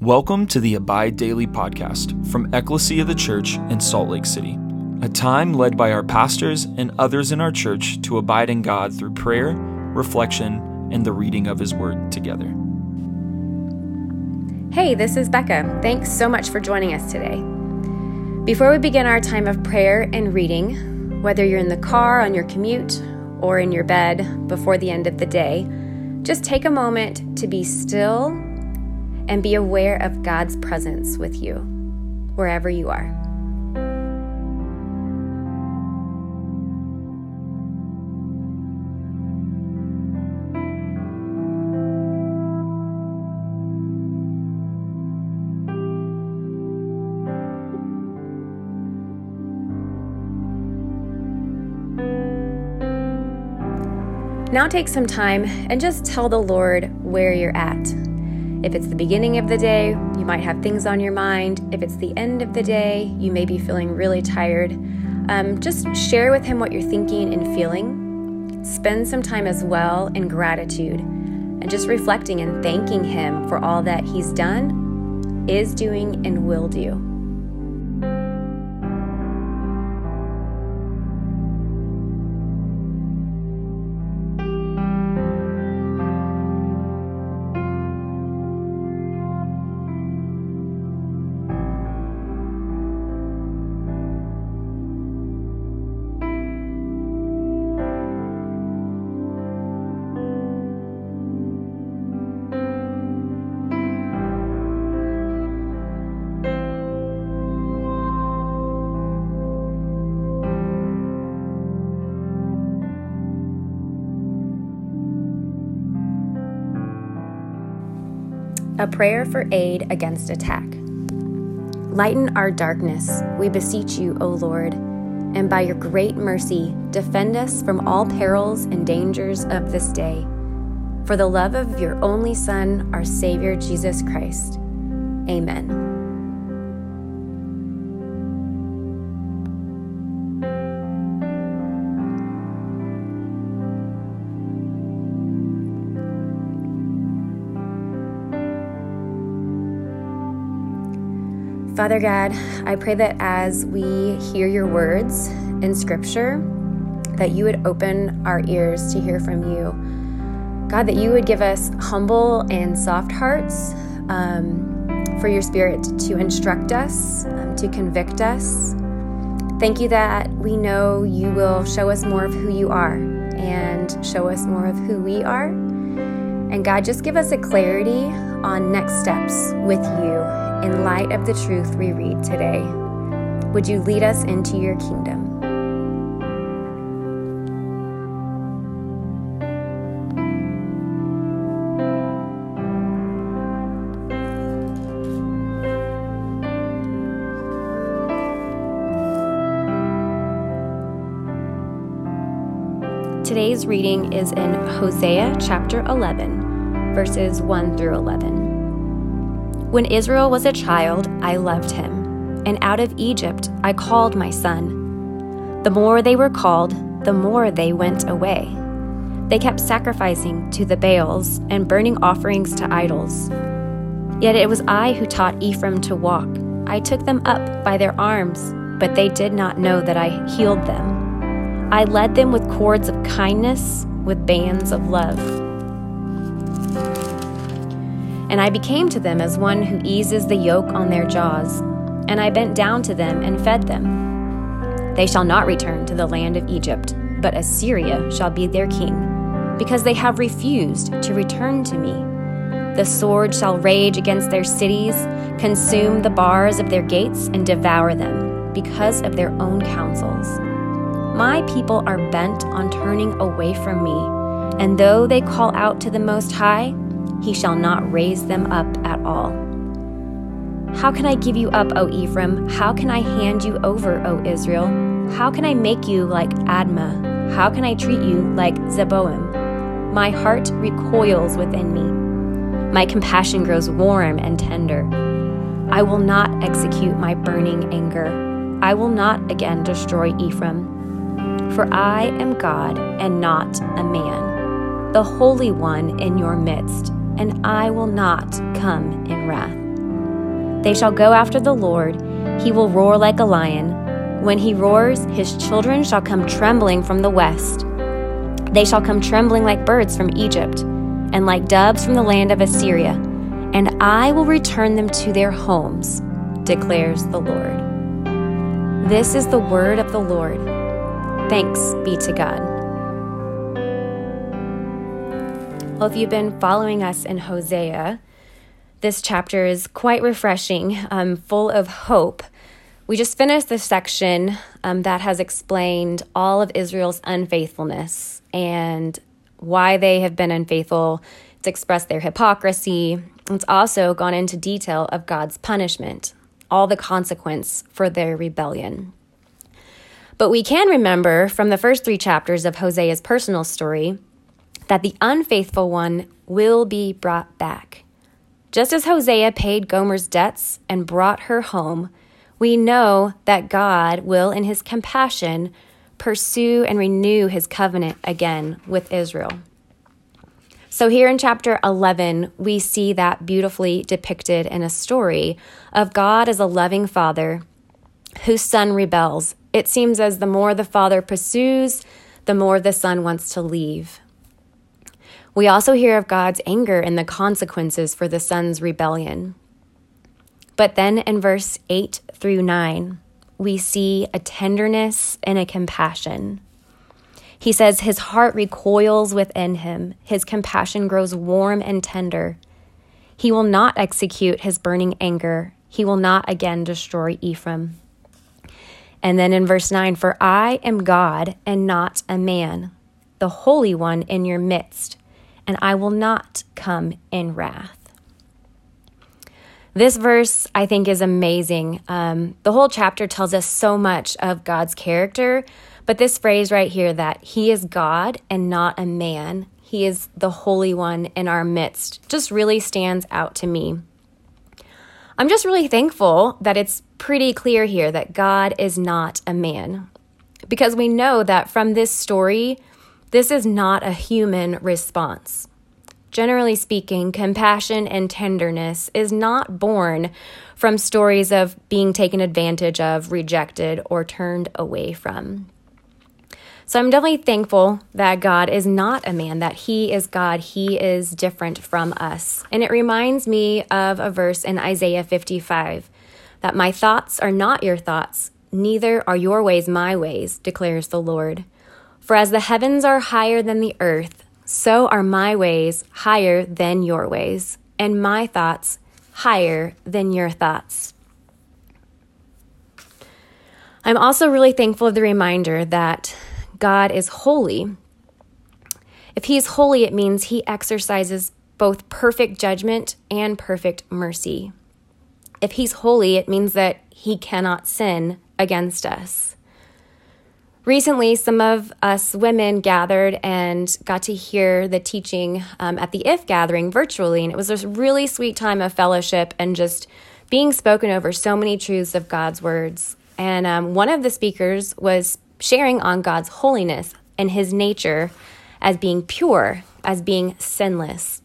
Welcome to the Abide Daily podcast from Ecclesia of the Church in Salt Lake City, a time led by our pastors and others in our church to abide in God through prayer, reflection, and the reading of His Word together. Hey, this is Becca. Thanks so much for joining us today. Before we begin our time of prayer and reading, whether you're in the car, on your commute, or in your bed before the end of the day, just take a moment to be still and be aware of God's presence with you wherever you are. Now take some time and just tell the Lord where you're at. If it's the beginning of the day, you might have things on your mind. If it's the end of the day, you may be feeling really tired. Um, just share with Him what you're thinking and feeling. Spend some time as well in gratitude and just reflecting and thanking Him for all that He's done, is doing, and will do. A prayer for aid against attack. Lighten our darkness, we beseech you, O Lord, and by your great mercy, defend us from all perils and dangers of this day. For the love of your only Son, our Savior Jesus Christ. Amen. Father God, I pray that as we hear your words in Scripture, that you would open our ears to hear from you. God, that you would give us humble and soft hearts um, for your Spirit to instruct us, um, to convict us. Thank you that we know you will show us more of who you are and show us more of who we are. And God, just give us a clarity on next steps with you in light of the truth we read today. Would you lead us into your kingdom? Today's reading is in Hosea chapter 11, verses 1 through 11. When Israel was a child, I loved him, and out of Egypt I called my son. The more they were called, the more they went away. They kept sacrificing to the Baals and burning offerings to idols. Yet it was I who taught Ephraim to walk. I took them up by their arms, but they did not know that I healed them. I led them with cords of kindness, with bands of love. And I became to them as one who eases the yoke on their jaws. And I bent down to them and fed them. They shall not return to the land of Egypt, but Assyria shall be their king, because they have refused to return to me. The sword shall rage against their cities, consume the bars of their gates, and devour them, because of their own counsels. My people are bent on turning away from me, and though they call out to the Most High, he shall not raise them up at all. How can I give you up, O Ephraim? How can I hand you over, O Israel? How can I make you like Admah? How can I treat you like Zeboim? My heart recoils within me. My compassion grows warm and tender. I will not execute my burning anger. I will not again destroy Ephraim. For I am God and not a man, the Holy One in your midst and I will not come in wrath. They shall go after the Lord. He will roar like a lion. When he roars, his children shall come trembling from the west. They shall come trembling like birds from Egypt, and like doves from the land of Assyria. And I will return them to their homes, declares the Lord. This is the word of the Lord. Thanks be to God. Well, if you've been following us in Hosea, this chapter is quite refreshing, um, full of hope. We just finished the section um, that has explained all of Israel's unfaithfulness and why they have been unfaithful. It's expressed their hypocrisy. It's also gone into detail of God's punishment, all the consequence for their rebellion. But we can remember from the first three chapters of Hosea's personal story that the unfaithful one will be brought back. Just as Hosea paid Gomer's debts and brought her home, we know that God will, in his compassion, pursue and renew his covenant again with Israel. So, here in chapter 11, we see that beautifully depicted in a story of God as a loving father whose son rebels. It seems as the more the father pursues, the more the son wants to leave. We also hear of God's anger and the consequences for the son's rebellion. But then in verse 8 through 9, we see a tenderness and a compassion. He says, His heart recoils within him, his compassion grows warm and tender. He will not execute his burning anger, he will not again destroy Ephraim. And then in verse 9, For I am God and not a man, the Holy One in your midst and I will not come in wrath. This verse, I think, is amazing. Um, the whole chapter tells us so much of God's character, but this phrase right here that He is God and not a man, He is the Holy One in our midst, just really stands out to me. I'm just really thankful that it's pretty clear here that God is not a man. Because we know that from this story, this is not a human response. Generally speaking, compassion and tenderness is not born from stories of being taken advantage of, rejected, or turned away from. So I'm definitely thankful that God is not a man, that He is God. He is different from us. And it reminds me of a verse in Isaiah 55 that my thoughts are not your thoughts, neither are your ways my ways, declares the Lord. For as the heavens are higher than the earth, so are my ways higher than your ways, and my thoughts higher than your thoughts. I'm also really thankful of the reminder that God is holy. If He is holy, it means He exercises both perfect judgment and perfect mercy. If He's holy, it means that He cannot sin against us. Recently, some of us women gathered and got to hear the teaching um, at the IF gathering virtually, and it was a really sweet time of fellowship and just being spoken over so many truths of God's words. And um, one of the speakers was sharing on God's holiness and his nature as being pure, as being sinless.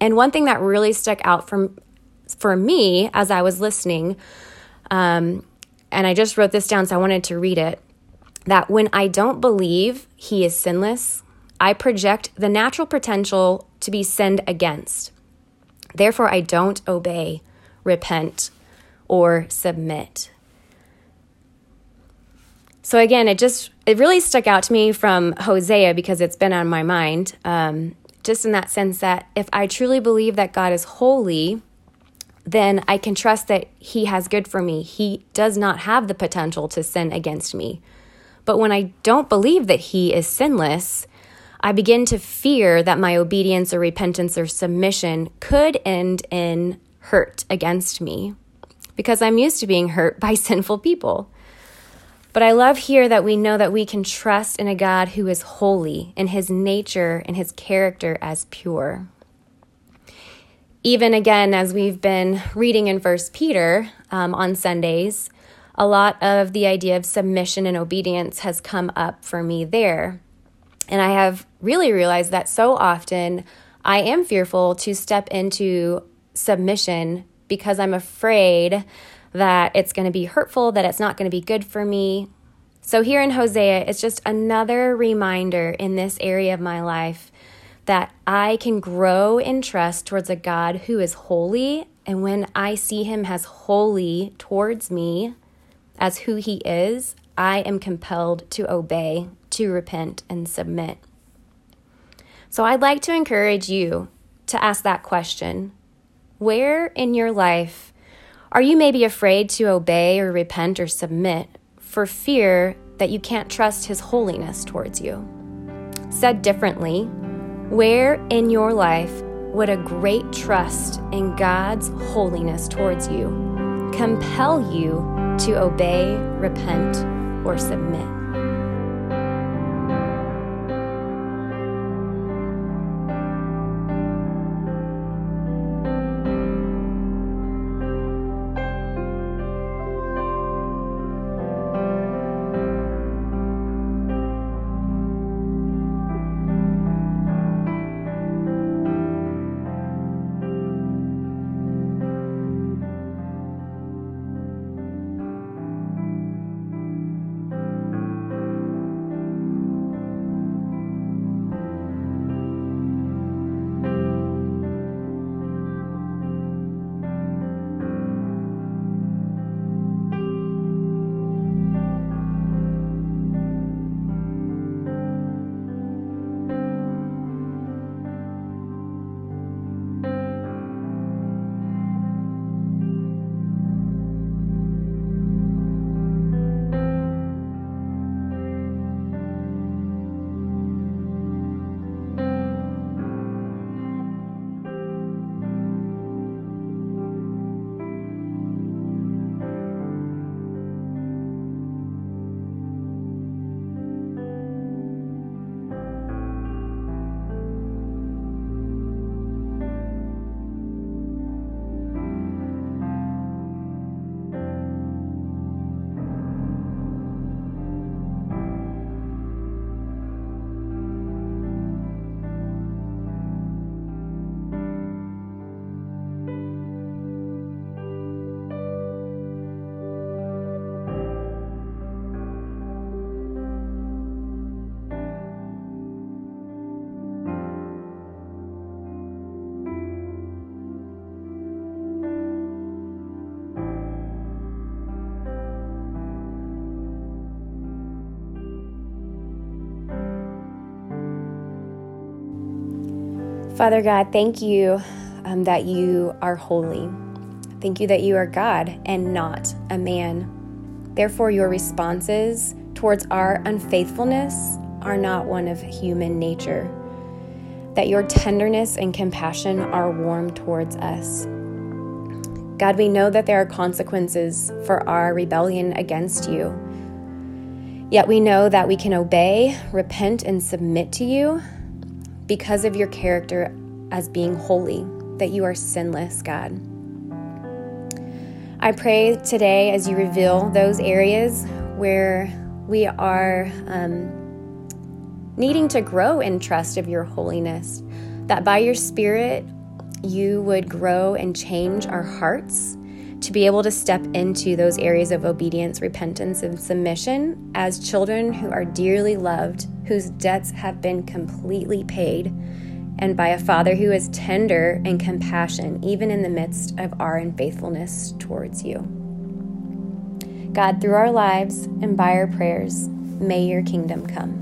And one thing that really stuck out from for me as I was listening, um, and I just wrote this down, so I wanted to read it that when I don't believe he is sinless, I project the natural potential to be sinned against. Therefore, I don't obey, repent, or submit. So again, it just it really stuck out to me from Hosea because it's been on my mind. Um, just in that sense that if I truly believe that God is holy, then I can trust that He has good for me. He does not have the potential to sin against me. But when I don't believe that He is sinless, I begin to fear that my obedience or repentance or submission could end in hurt against me because I'm used to being hurt by sinful people. But I love here that we know that we can trust in a God who is holy in his nature and his character as pure. Even again, as we've been reading in First Peter um, on Sundays, a lot of the idea of submission and obedience has come up for me there. And I have really realized that so often I am fearful to step into submission because I'm afraid that it's going to be hurtful, that it's not going to be good for me. So, here in Hosea, it's just another reminder in this area of my life that I can grow in trust towards a God who is holy. And when I see him as holy towards me, as who he is, I am compelled to obey, to repent, and submit. So I'd like to encourage you to ask that question Where in your life are you maybe afraid to obey or repent or submit for fear that you can't trust His holiness towards you? Said differently, where in your life would a great trust in God's holiness towards you compel you to obey, repent, or submit? Father God, thank you um, that you are holy. Thank you that you are God and not a man. Therefore, your responses towards our unfaithfulness are not one of human nature. That your tenderness and compassion are warm towards us. God, we know that there are consequences for our rebellion against you. Yet we know that we can obey, repent, and submit to you because of your character as being holy, that you are sinless, God. I pray today as you reveal those areas where we are um, needing to grow in trust of your holiness, that by your Spirit you would grow and change our hearts to be able to step into those areas of obedience, repentance, and submission as children who are dearly loved, whose debts have been completely paid, and by a Father who is tender and compassion, even in the midst of our unfaithfulness towards you. God, through our lives and by our prayers, may your kingdom come.